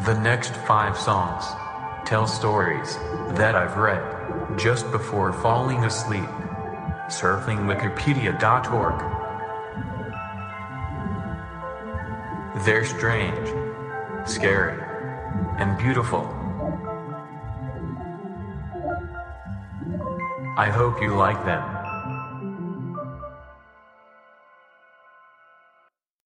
The next five songs tell stories that I've read just before falling asleep. Surfing Wikipedia.org. They're strange, scary, and beautiful. I hope you like them.